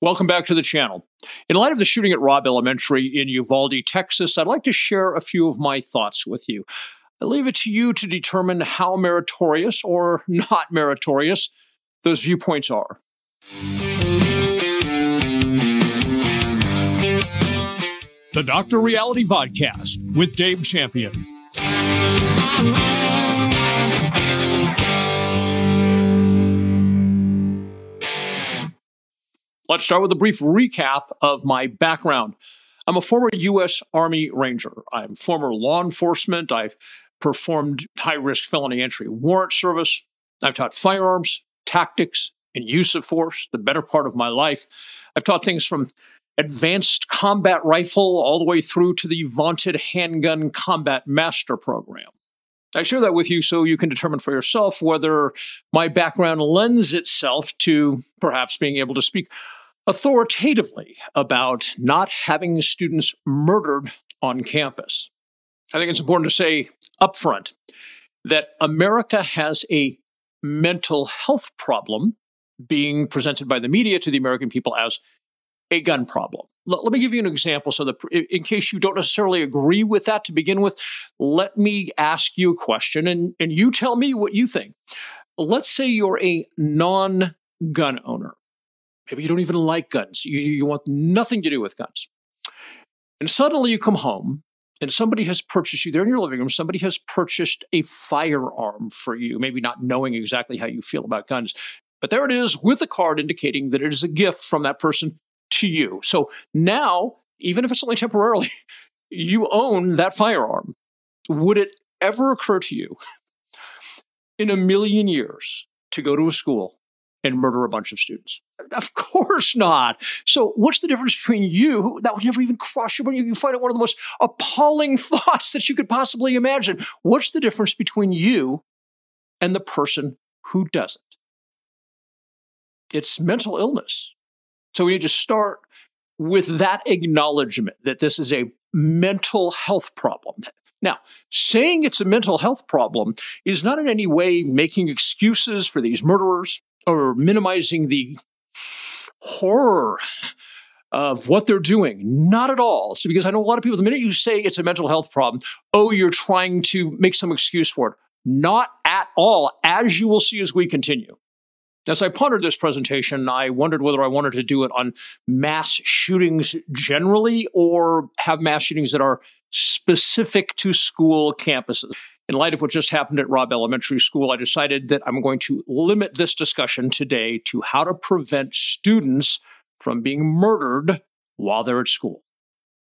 Welcome back to the channel. In light of the shooting at Robb Elementary in Uvalde, Texas, I'd like to share a few of my thoughts with you. I leave it to you to determine how meritorious or not meritorious those viewpoints are. The Dr. Reality Vodcast with Dave Champion. Let's start with a brief recap of my background. I'm a former U.S. Army Ranger. I'm former law enforcement. I've performed high risk felony entry warrant service. I've taught firearms, tactics, and use of force the better part of my life. I've taught things from advanced combat rifle all the way through to the vaunted handgun combat master program. I share that with you so you can determine for yourself whether my background lends itself to perhaps being able to speak authoritatively about not having students murdered on campus. I think it's important to say upfront that America has a mental health problem being presented by the media to the American people as a gun problem. Let, let me give you an example so that in case you don't necessarily agree with that to begin with, let me ask you a question and, and you tell me what you think. Let's say you're a non gun owner. Maybe you don't even like guns. You, you want nothing to do with guns. And suddenly you come home and somebody has purchased you there in your living room, somebody has purchased a firearm for you, maybe not knowing exactly how you feel about guns. But there it is with a card indicating that it is a gift from that person to you. So now, even if it's only temporarily, you own that firearm. Would it ever occur to you in a million years to go to a school and murder a bunch of students? Of course not. So, what's the difference between you? That would never even cross your mind. You find it one of the most appalling thoughts that you could possibly imagine. What's the difference between you and the person who doesn't? It's mental illness. So, we need to start with that acknowledgement that this is a mental health problem. Now, saying it's a mental health problem is not in any way making excuses for these murderers or minimizing the horror of what they're doing. Not at all. So, because I know a lot of people, the minute you say it's a mental health problem, oh, you're trying to make some excuse for it. Not at all, as you will see as we continue. As I pondered this presentation, I wondered whether I wanted to do it on mass shootings generally or have mass shootings that are specific to school campuses. In light of what just happened at Robb Elementary School, I decided that I'm going to limit this discussion today to how to prevent students from being murdered while they're at school.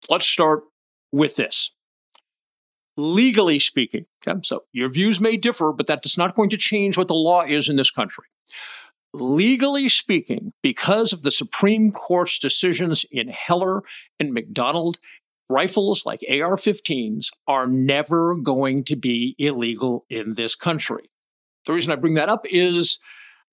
Let's start with this. Legally speaking, okay, so your views may differ, but that is not going to change what the law is in this country. Legally speaking, because of the Supreme Court's decisions in Heller and McDonald, rifles like AR 15s are never going to be illegal in this country. The reason I bring that up is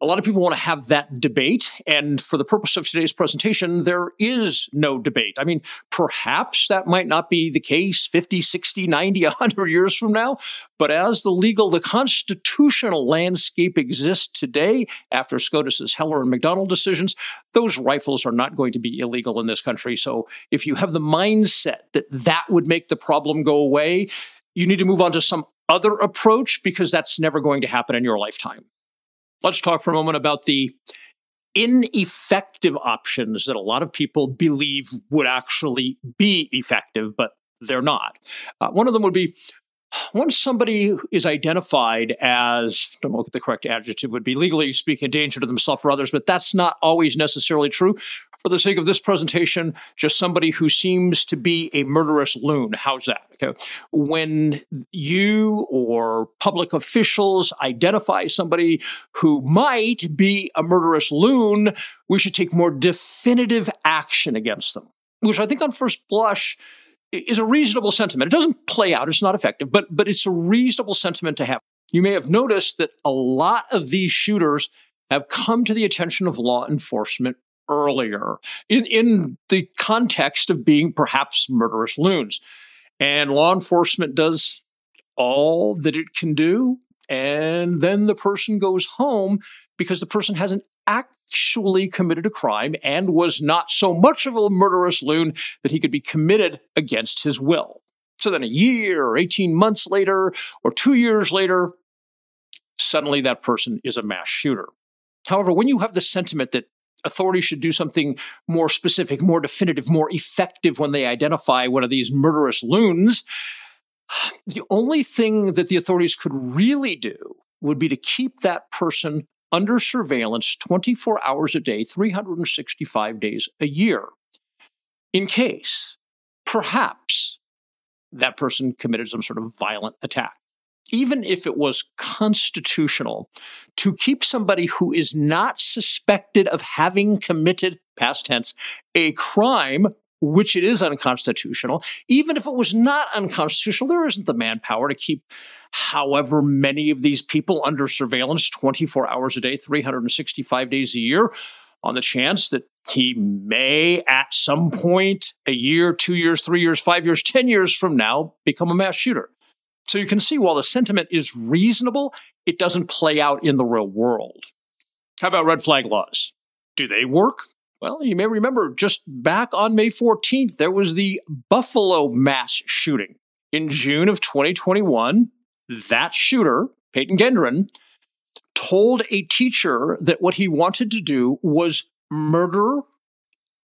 a lot of people want to have that debate. And for the purpose of today's presentation, there is no debate. I mean, perhaps that might not be the case 50, 60, 90, 100 years from now. But as the legal, the constitutional landscape exists today, after SCOTUS's Heller and McDonald decisions, those rifles are not going to be illegal in this country. So if you have the mindset that that would make the problem go away, you need to move on to some other approach because that's never going to happen in your lifetime. Let's talk for a moment about the ineffective options that a lot of people believe would actually be effective, but they're not. Uh, one of them would be once somebody is identified as, I don't know what the correct adjective would be, legally speaking, a danger to themselves or others, but that's not always necessarily true for the sake of this presentation, just somebody who seems to be a murderous loon. How's that? Okay. When you or public officials identify somebody who might be a murderous loon, we should take more definitive action against them, which I think on first blush is a reasonable sentiment. It doesn't play out, it's not effective, but but it's a reasonable sentiment to have. You may have noticed that a lot of these shooters have come to the attention of law enforcement earlier in, in the context of being perhaps murderous loons. And law enforcement does all that it can do. And then the person goes home because the person hasn't actually committed a crime and was not so much of a murderous loon that he could be committed against his will. So then a year or 18 months later or two years later, suddenly that person is a mass shooter. However, when you have the sentiment that authorities should do something more specific, more definitive, more effective when they identify one of these murderous loons, the only thing that the authorities could really do would be to keep that person under surveillance 24 hours a day, 365 days a year, in case, perhaps, that person committed some sort of violent attack. Even if it was constitutional to keep somebody who is not suspected of having committed, past tense, a crime which it is unconstitutional. Even if it was not unconstitutional, there isn't the manpower to keep however many of these people under surveillance 24 hours a day, 365 days a year, on the chance that he may at some point, a year, two years, three years, five years, 10 years from now, become a mass shooter. So you can see while the sentiment is reasonable, it doesn't play out in the real world. How about red flag laws? Do they work? Well, you may remember just back on May 14th, there was the Buffalo mass shooting. In June of 2021, that shooter, Peyton Gendron, told a teacher that what he wanted to do was murder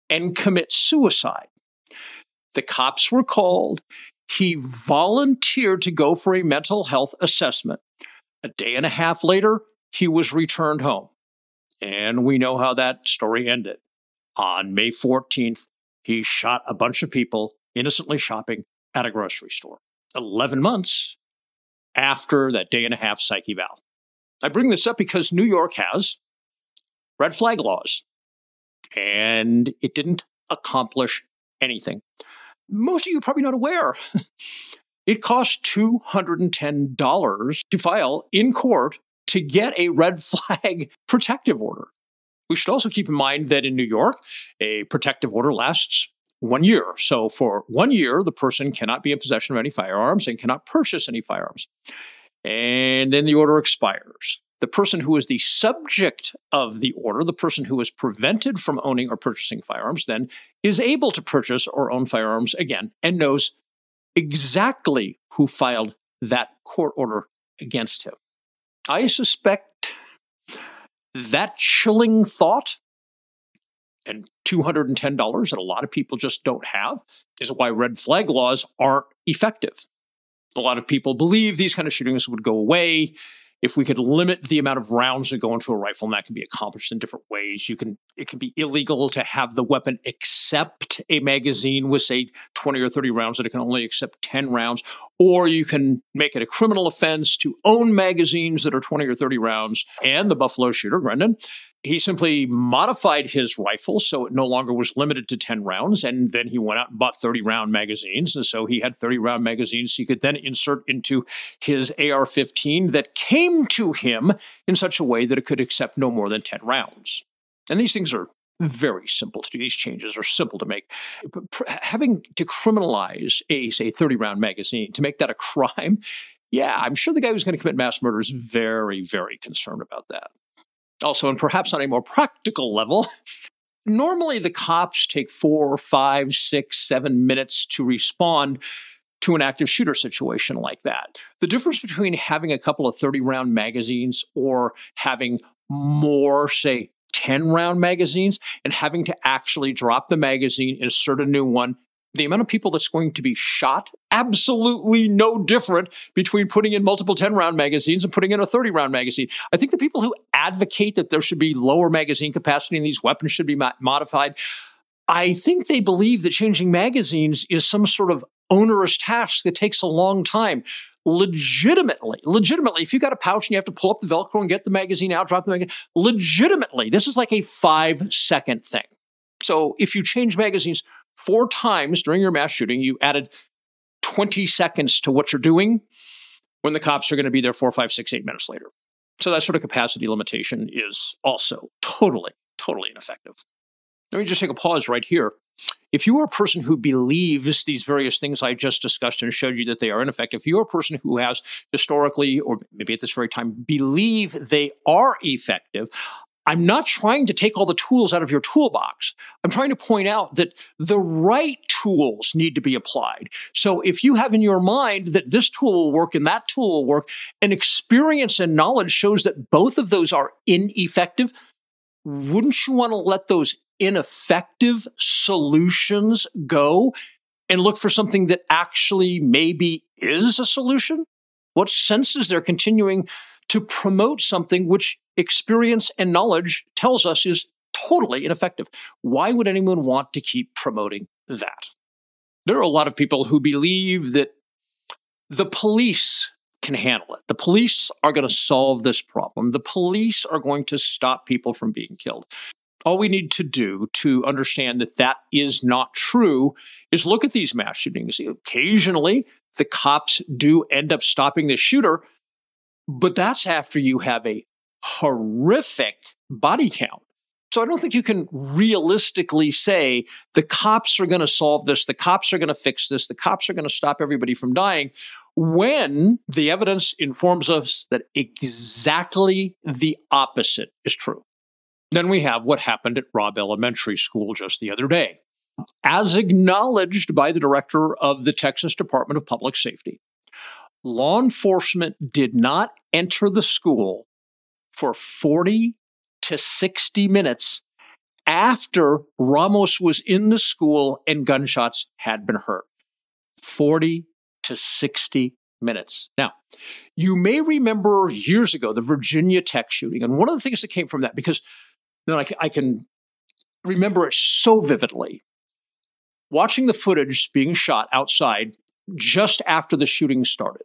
and commit suicide. The cops were called. He volunteered to go for a mental health assessment. A day and a half later, he was returned home. And we know how that story ended on May 14th, he shot a bunch of people innocently shopping at a grocery store. 11 months after that day and a half psyche eval. I bring this up because New York has red flag laws, and it didn't accomplish anything. Most of you are probably not aware. it costs $210 to file in court to get a red flag protective order. We should also keep in mind that in New York, a protective order lasts one year. So for one year, the person cannot be in possession of any firearms and cannot purchase any firearms. And then the order expires. The person who is the subject of the order, the person who is prevented from owning or purchasing firearms, then is able to purchase or own firearms again and knows exactly who filed that court order against him. I suspect that chilling thought and $210 that a lot of people just don't have is why red flag laws aren't effective. A lot of people believe these kind of shootings would go away if we could limit the amount of rounds that go into a rifle, and that can be accomplished in different ways. You can it can be illegal to have the weapon accept a magazine with say 20 or 30 rounds that it can only accept 10 rounds, or you can make it a criminal offense to own magazines that are 20 or 30 rounds. And the Buffalo shooter, Brendan, he simply modified his rifle so it no longer was limited to 10 rounds. And then he went out and bought 30 round magazines. And so he had 30 round magazines he could then insert into his AR 15 that came to him in such a way that it could accept no more than 10 rounds. And these things are very simple to do. These changes are simple to make. Having to criminalize a, say, 30 round magazine to make that a crime, yeah, I'm sure the guy who's going to commit mass murder is very, very concerned about that. Also, and perhaps on a more practical level, normally the cops take four, five, six, seven minutes to respond to an active shooter situation like that. The difference between having a couple of 30 round magazines or having more, say, 10 round magazines and having to actually drop the magazine, insert a new one, the amount of people that's going to be shot absolutely no different between putting in multiple 10 round magazines and putting in a 30 round magazine. I think the people who advocate that there should be lower magazine capacity and these weapons should be modified i think they believe that changing magazines is some sort of onerous task that takes a long time. Legitimately legitimately if you got a pouch and you have to pull up the velcro and get the magazine out drop the magazine legitimately this is like a five second thing. So if you change magazines four times during your mass shooting, you added 20 seconds to what you're doing when the cops are going to be there four, five, six, eight minutes later. So that sort of capacity limitation is also totally, totally ineffective. Let me just take a pause right here. If you are a person who believes these various things I just discussed and showed you that they are ineffective, if you're a person who has historically, or maybe at this very time, believe they are effective, I'm not trying to take all the tools out of your toolbox. I'm trying to point out that the right tools need to be applied. So if you have in your mind that this tool will work and that tool will work, and experience and knowledge shows that both of those are ineffective, wouldn't you want to let those ineffective solutions go and look for something that actually maybe is a solution? What sense is there continuing to promote something which experience and knowledge tells us is totally ineffective. Why would anyone want to keep promoting that? There are a lot of people who believe that the police can handle it. The police are going to solve this problem. The police are going to stop people from being killed. All we need to do to understand that that is not true is look at these mass shootings. Occasionally, the cops do end up stopping the shooter, but that's after you have a horrific body count. So I don't think you can realistically say the cops are going to solve this, the cops are going to fix this, the cops are going to stop everybody from dying when the evidence informs us that exactly the opposite is true. Then we have what happened at Robb Elementary School just the other day. As acknowledged by the director of the Texas Department of Public Safety, law enforcement did not enter the school for 40 to 60 minutes after Ramos was in the school and gunshots had been heard. 40 to 60 minutes. Now, you may remember years ago the Virginia Tech shooting, and one of the things that came from that, because you know, I, I can remember it so vividly. Watching the footage being shot outside just after the shooting started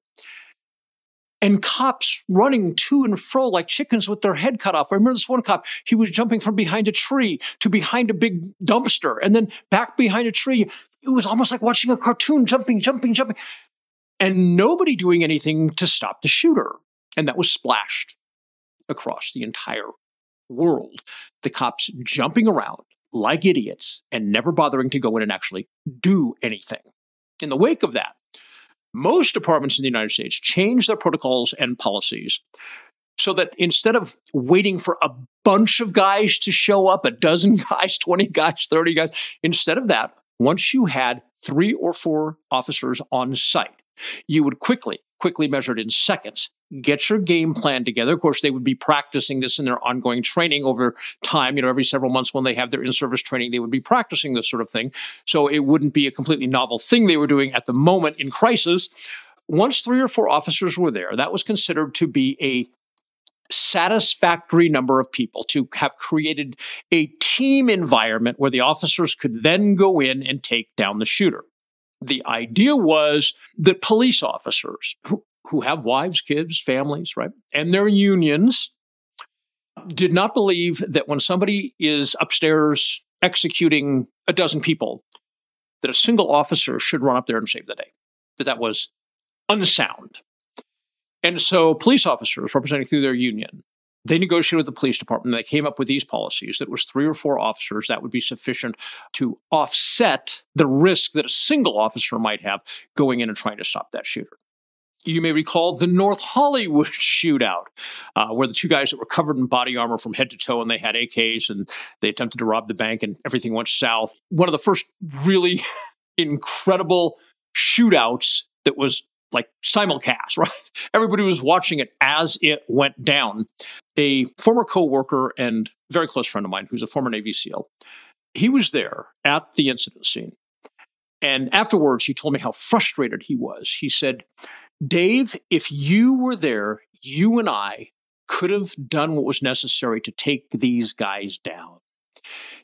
and cops running to and fro like chickens with their head cut off. I remember this one cop, he was jumping from behind a tree to behind a big dumpster and then back behind a tree. It was almost like watching a cartoon, jumping, jumping, jumping, and nobody doing anything to stop the shooter. And that was splashed across the entire world. The cops jumping around like idiots and never bothering to go in and actually do anything. In the wake of that, most departments in the United States change their protocols and policies so that instead of waiting for a bunch of guys to show up, a dozen guys, 20 guys, 30 guys, instead of that, once you had three or four officers on site, you would quickly, quickly measured in seconds, get your game plan together. Of course, they would be practicing this in their ongoing training over time. You know, every several months when they have their in service training, they would be practicing this sort of thing. So it wouldn't be a completely novel thing they were doing at the moment in crisis. Once three or four officers were there, that was considered to be a satisfactory number of people to have created a team environment where the officers could then go in and take down the shooter. The idea was that police officers who, who have wives, kids, families, right, and their unions did not believe that when somebody is upstairs executing a dozen people, that a single officer should run up there and save the day. That that was unsound. And so police officers representing through their union they negotiated with the police department. They came up with these policies that was three or four officers that would be sufficient to offset the risk that a single officer might have going in and trying to stop that shooter. You may recall the North Hollywood shootout, uh, where the two guys that were covered in body armor from head to toe and they had AKs and they attempted to rob the bank and everything went south. One of the first really incredible shootouts that was like simulcast, right? Everybody was watching it as it went down. A former co-worker and very close friend of mine, who's a former Navy SEAL, he was there at the incident scene. And afterwards, he told me how frustrated he was. He said, Dave, if you were there, you and I could have done what was necessary to take these guys down.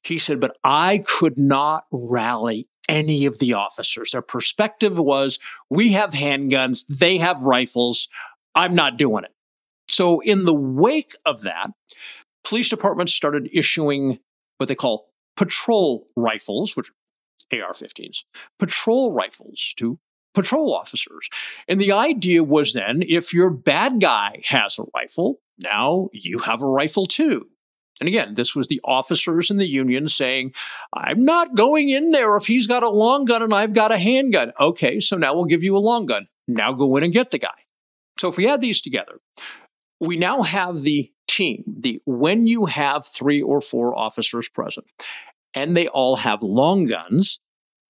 He said, but I could not rally any of the officers. Their perspective was we have handguns, they have rifles. I'm not doing it. So, in the wake of that, police departments started issuing what they call patrol rifles, which are AR 15s, patrol rifles to patrol officers. And the idea was then if your bad guy has a rifle, now you have a rifle too. And again, this was the officers in the union saying, I'm not going in there if he's got a long gun and I've got a handgun. Okay, so now we'll give you a long gun. Now go in and get the guy. So if we add these together, we now have the team, the when you have three or four officers present and they all have long guns,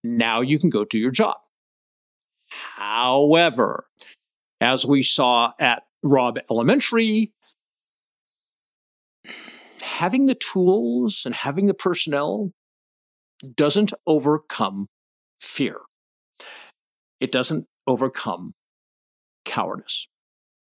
now you can go do your job. However, as we saw at Robb Elementary, having the tools and having the personnel doesn't overcome fear. It doesn't overcome cowardice.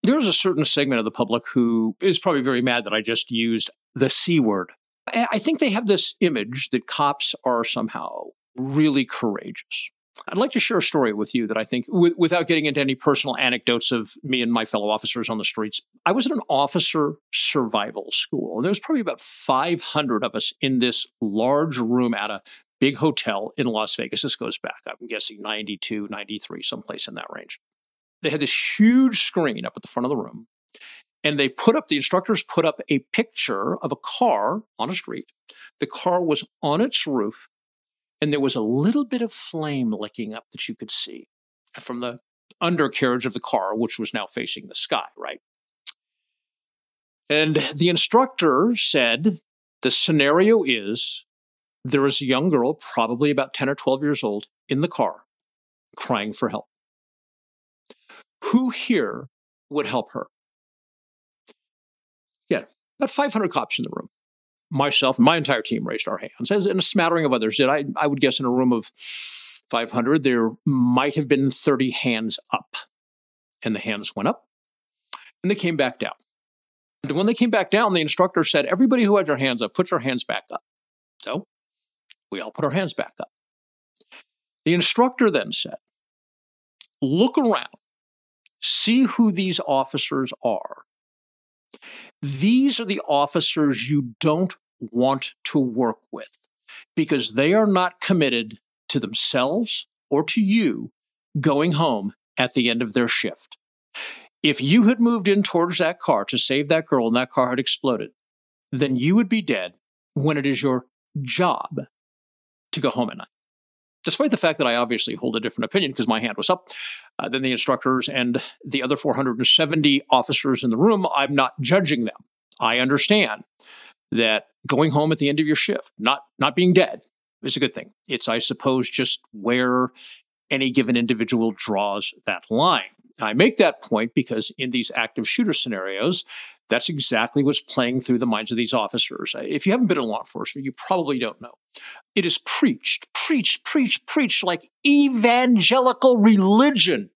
There's a certain segment of the public who is probably very mad that I just used the C word. I think they have this image that cops are somehow really courageous. I'd like to share a story with you that I think, w- without getting into any personal anecdotes of me and my fellow officers on the streets, I was at an officer survival school. There was probably about 500 of us in this large room at a big hotel in Las Vegas. This goes back, I'm guessing 92, 93, someplace in that range. They had this huge screen up at the front of the room, and they put up, the instructors put up a picture of a car on a street. The car was on its roof and there was a little bit of flame licking up that you could see from the undercarriage of the car, which was now facing the sky, right? And the instructor said the scenario is there is a young girl, probably about 10 or 12 years old, in the car crying for help. Who here would help her? Yeah, about 500 cops in the room myself and my entire team raised our hands, as in a smattering of others did. I, I would guess in a room of 500, there might have been 30 hands up. And the hands went up and they came back down. And when they came back down, the instructor said, Everybody who had your hands up, put your hands back up. So we all put our hands back up. The instructor then said, Look around, see who these officers are. These are the officers you don't want to work with because they are not committed to themselves or to you going home at the end of their shift. If you had moved in towards that car to save that girl and that car had exploded, then you would be dead when it is your job to go home at night. Despite the fact that I obviously hold a different opinion because my hand was up uh, than the instructors and the other 470 officers in the room, I'm not judging them. I understand that going home at the end of your shift, not not being dead, is a good thing. It's, I suppose, just where any given individual draws that line. I make that point because in these active shooter scenarios, that's exactly what's playing through the minds of these officers. If you haven't been in law enforcement, you probably don't know. It is preached, preached, preached, preached like evangelical religion.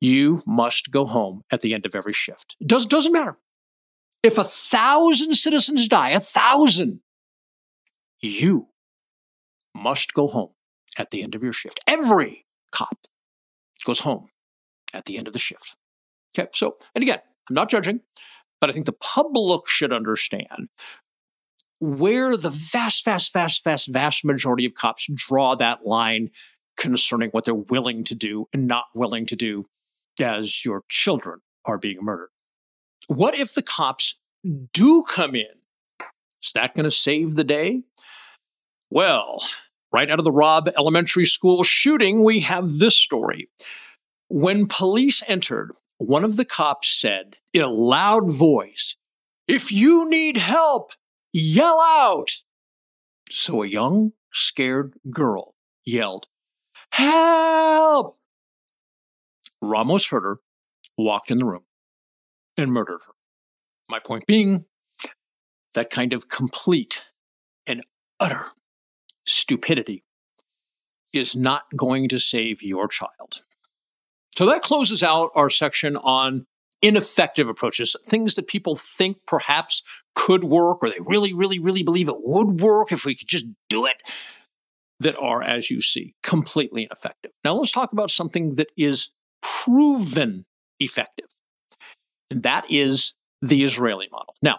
You must go home at the end of every shift. It does, doesn't matter. If a thousand citizens die, a thousand, you must go home at the end of your shift. Every cop goes home at the end of the shift. Okay, so, and again, I'm not judging, but I think the public should understand where the vast, vast, vast, vast, vast majority of cops draw that line concerning what they're willing to do and not willing to do as your children are being murdered. What if the cops do come in? Is that going to save the day? Well, right out of the Robb Elementary School shooting, we have this story. When police entered, one of the cops said in a loud voice, If you need help, yell out. So a young, scared girl yelled, Help! Ramos heard her, walked in the room, and murdered her. My point being, that kind of complete and utter stupidity is not going to save your child. So that closes out our section on ineffective approaches, things that people think perhaps could work or they really, really, really believe it would work if we could just do it, that are, as you see, completely ineffective. Now let's talk about something that is proven effective. And that is the Israeli model. Now,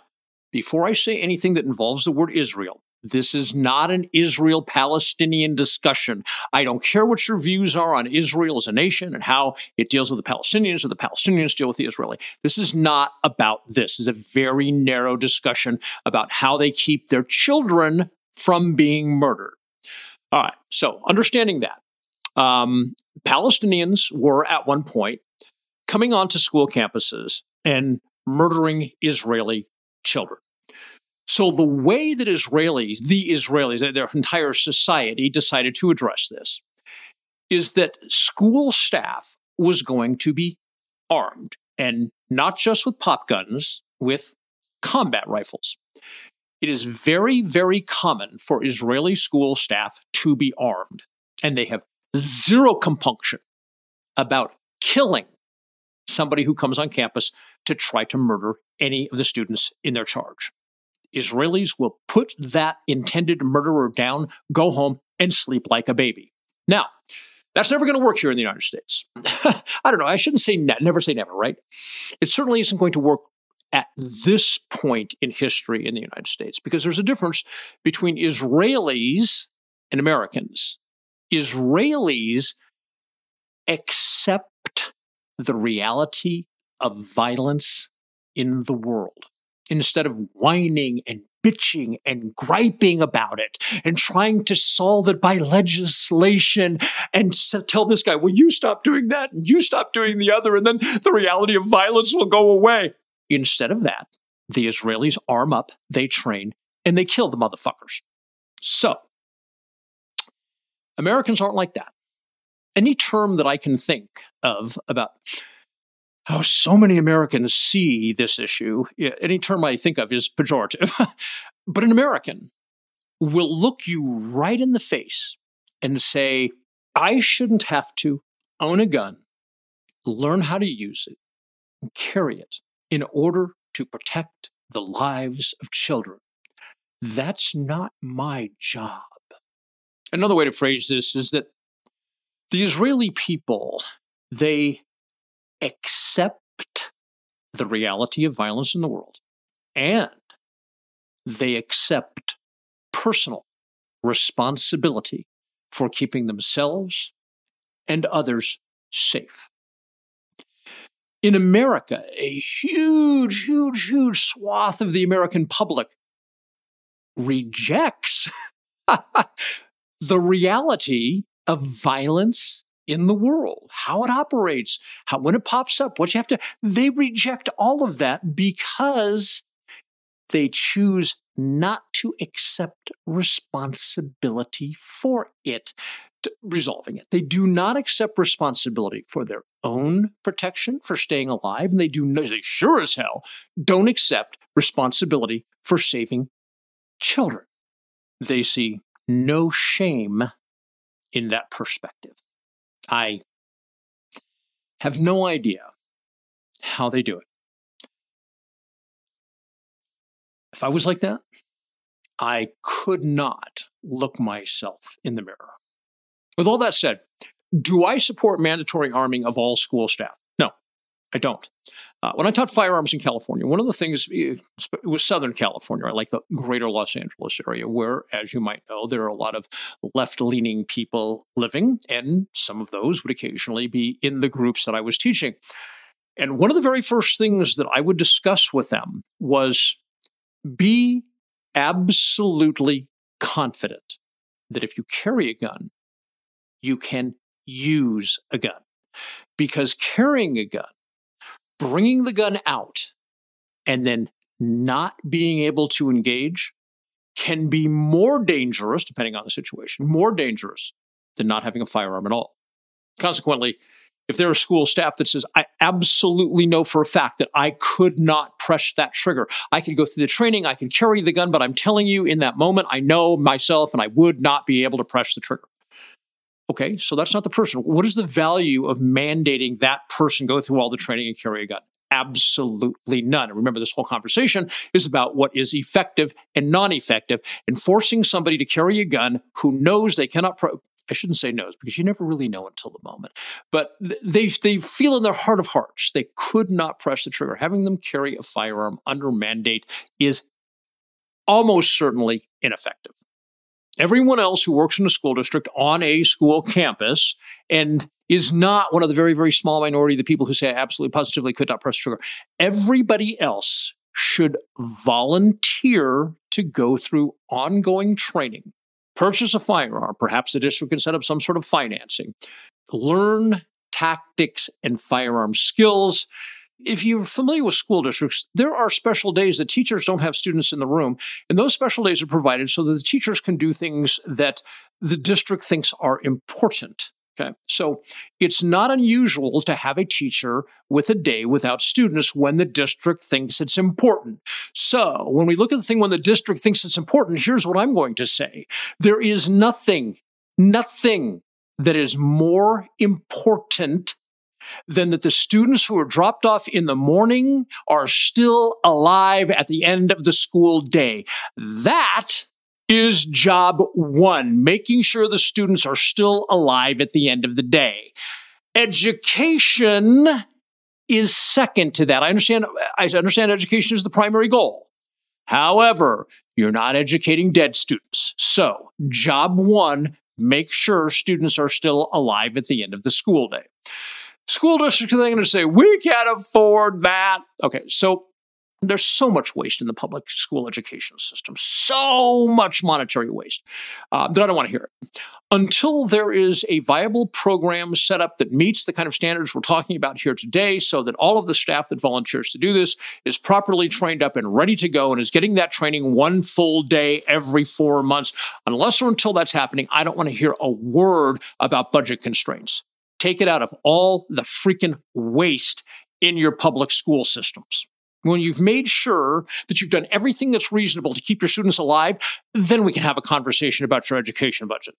before I say anything that involves the word Israel, this is not an Israel Palestinian discussion. I don't care what your views are on Israel as a nation and how it deals with the Palestinians or the Palestinians deal with the Israeli. This is not about this. This is a very narrow discussion about how they keep their children from being murdered. All right, so understanding that, um, Palestinians were at one point coming onto school campuses and murdering Israeli children. So the way that Israelis, the Israelis, their entire society decided to address this is that school staff was going to be armed and not just with pop guns, with combat rifles. It is very, very common for Israeli school staff to be armed, and they have zero compunction about killing somebody who comes on campus to try to murder any of the students in their charge. Israelis will put that intended murderer down, go home, and sleep like a baby. Now, that's never going to work here in the United States. I don't know. I shouldn't say ne- never say never, right? It certainly isn't going to work at this point in history in the United States because there's a difference between Israelis and Americans. Israelis accept the reality of violence in the world instead of whining and bitching and griping about it and trying to solve it by legislation and tell this guy, well, you stop doing that and you stop doing the other, and then the reality of violence will go away. Instead of that, the Israelis arm up, they train, and they kill the motherfuckers. So, Americans aren't like that. Any term that I can think of about how so many Americans see this issue, any term I think of is pejorative. but an American will look you right in the face and say, I shouldn't have to own a gun, learn how to use it, and carry it in order to protect the lives of children. That's not my job. Another way to phrase this is that the Israeli people, they accept the reality of violence in the world and they accept personal responsibility for keeping themselves and others safe. In America, a huge, huge, huge swath of the American public rejects the reality of violence in the world, how it operates, how when it pops up, what you have to. They reject all of that because they choose not to accept responsibility for it, resolving it. They do not accept responsibility for their own protection, for staying alive, and they do they sure as hell don't accept responsibility for saving children. They see no shame in that perspective. I have no idea how they do it. If I was like that, I could not look myself in the mirror. With all that said, do I support mandatory arming of all school staff? No, I don't. Uh, when I taught firearms in California, one of the things it was Southern California, I like the greater Los Angeles area, where, as you might know, there are a lot of left leaning people living, and some of those would occasionally be in the groups that I was teaching. And one of the very first things that I would discuss with them was be absolutely confident that if you carry a gun, you can use a gun. Because carrying a gun bringing the gun out and then not being able to engage can be more dangerous, depending on the situation, more dangerous than not having a firearm at all. Consequently, if there are school staff that says, I absolutely know for a fact that I could not press that trigger. I could go through the training, I can carry the gun, but I'm telling you in that moment, I know myself and I would not be able to press the trigger. Okay, so that's not the person. What is the value of mandating that person go through all the training and carry a gun? Absolutely none. And remember, this whole conversation is about what is effective and non effective, and forcing somebody to carry a gun who knows they cannot. Pro- I shouldn't say knows because you never really know until the moment. But they they feel in their heart of hearts they could not press the trigger. Having them carry a firearm under mandate is almost certainly ineffective everyone else who works in a school district on a school campus and is not one of the very, very small minority of the people who say absolutely positively could not press trigger. Everybody else should volunteer to go through ongoing training, purchase a firearm. Perhaps the district can set up some sort of financing, learn tactics and firearm skills if you're familiar with school districts, there are special days that teachers don't have students in the room. And those special days are provided so that the teachers can do things that the district thinks are important. Okay. So it's not unusual to have a teacher with a day without students when the district thinks it's important. So when we look at the thing when the district thinks it's important, here's what I'm going to say. There is nothing, nothing that is more important than that the students who are dropped off in the morning are still alive at the end of the school day. That is job one, making sure the students are still alive at the end of the day. Education is second to that. I understand, I understand education is the primary goal. However, you're not educating dead students. So, job one, make sure students are still alive at the end of the school day. School districts are going to say, we can't afford that. Okay, so there's so much waste in the public school education system, so much monetary waste uh, that I don't want to hear it. Until there is a viable program set up that meets the kind of standards we're talking about here today, so that all of the staff that volunteers to do this is properly trained up and ready to go and is getting that training one full day every four months, unless or until that's happening, I don't want to hear a word about budget constraints. Take it out of all the freaking waste in your public school systems when you've made sure that you've done everything that's reasonable to keep your students alive, then we can have a conversation about your education budget.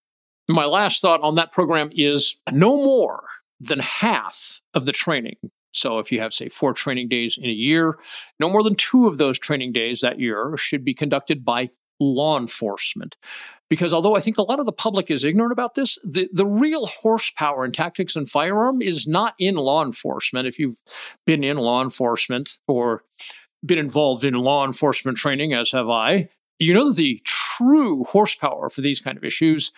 My last thought on that program is no more than half of the training. So if you have, say, four training days in a year, no more than two of those training days that year should be conducted by law enforcement. Because although I think a lot of the public is ignorant about this, the, the real horsepower in tactics and firearm is not in law enforcement. If you've been in law enforcement or been involved in law enforcement training, as have I, you know that the true horsepower for these kind of issues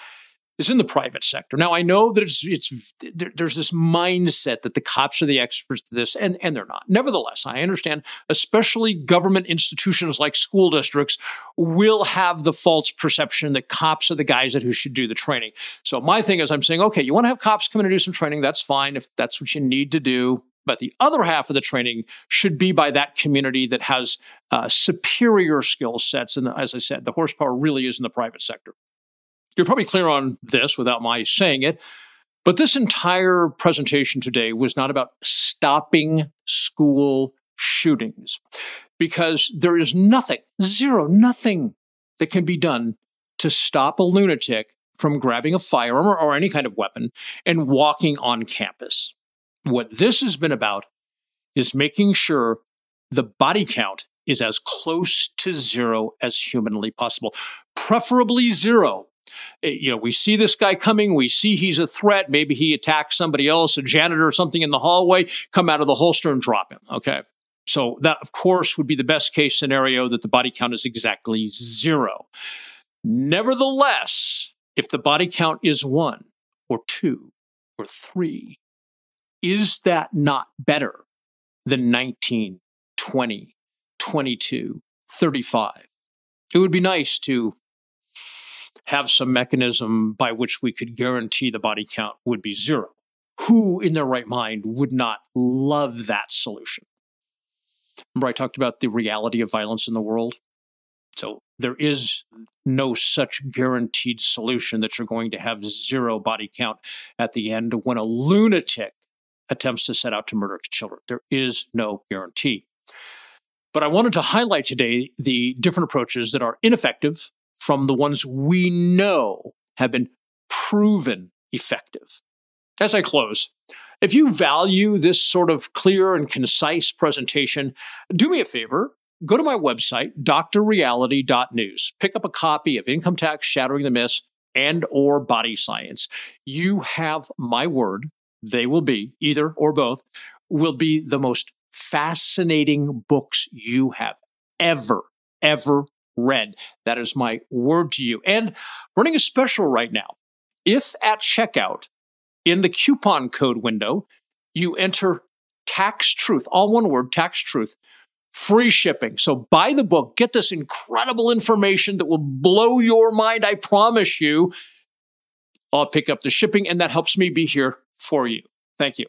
is in the private sector. Now I know that it's it's there's this mindset that the cops are the experts to this, and and they're not. Nevertheless, I understand, especially government institutions like school districts will have the false perception that cops are the guys that who should do the training. So my thing is, I'm saying, okay, you want to have cops come in and do some training, that's fine if that's what you need to do. But the other half of the training should be by that community that has uh, superior skill sets. And as I said, the horsepower really is in the private sector. You're probably clear on this without my saying it. But this entire presentation today was not about stopping school shootings because there is nothing, zero, nothing that can be done to stop a lunatic from grabbing a firearm or, or, any kind of weapon and walking on campus. What this has been about is making sure the body count is as close to zero as humanly possible, preferably zero Eh, you know, we see this guy coming, we see he's a threat, maybe he attacks somebody else, a janitor or something in the hallway, come out of the holster and drop him. Okay. So that, of course, would be the best case scenario that the body count is exactly zero. Nevertheless, if the body count is one or two or three, is that not better than 19, 20, 22, 35? It would be nice to have some mechanism by which we could guarantee the body count would be zero. Who in their right mind would not love that solution? Remember, I talked about the reality of violence in the world? So there is no such guaranteed solution that you're going to have zero body count at the end when a lunatic attempts to set out to murder children. There is no guarantee. But I wanted to highlight today the different approaches that are ineffective from the ones we know have been proven effective. As I close, if you value this sort of clear and concise presentation, do me a favor. Go to my website, drreality.news. Pick up a copy of Income Tax Shattering the Myths and or Body Science. You have my word, they will be, either or both, will be the most fascinating books you have ever, ever Read. That is my word to you. And running a special right now. If at checkout in the coupon code window, you enter tax truth, all one word, tax truth, free shipping. So buy the book, get this incredible information that will blow your mind. I promise you. I'll pick up the shipping, and that helps me be here for you. Thank you.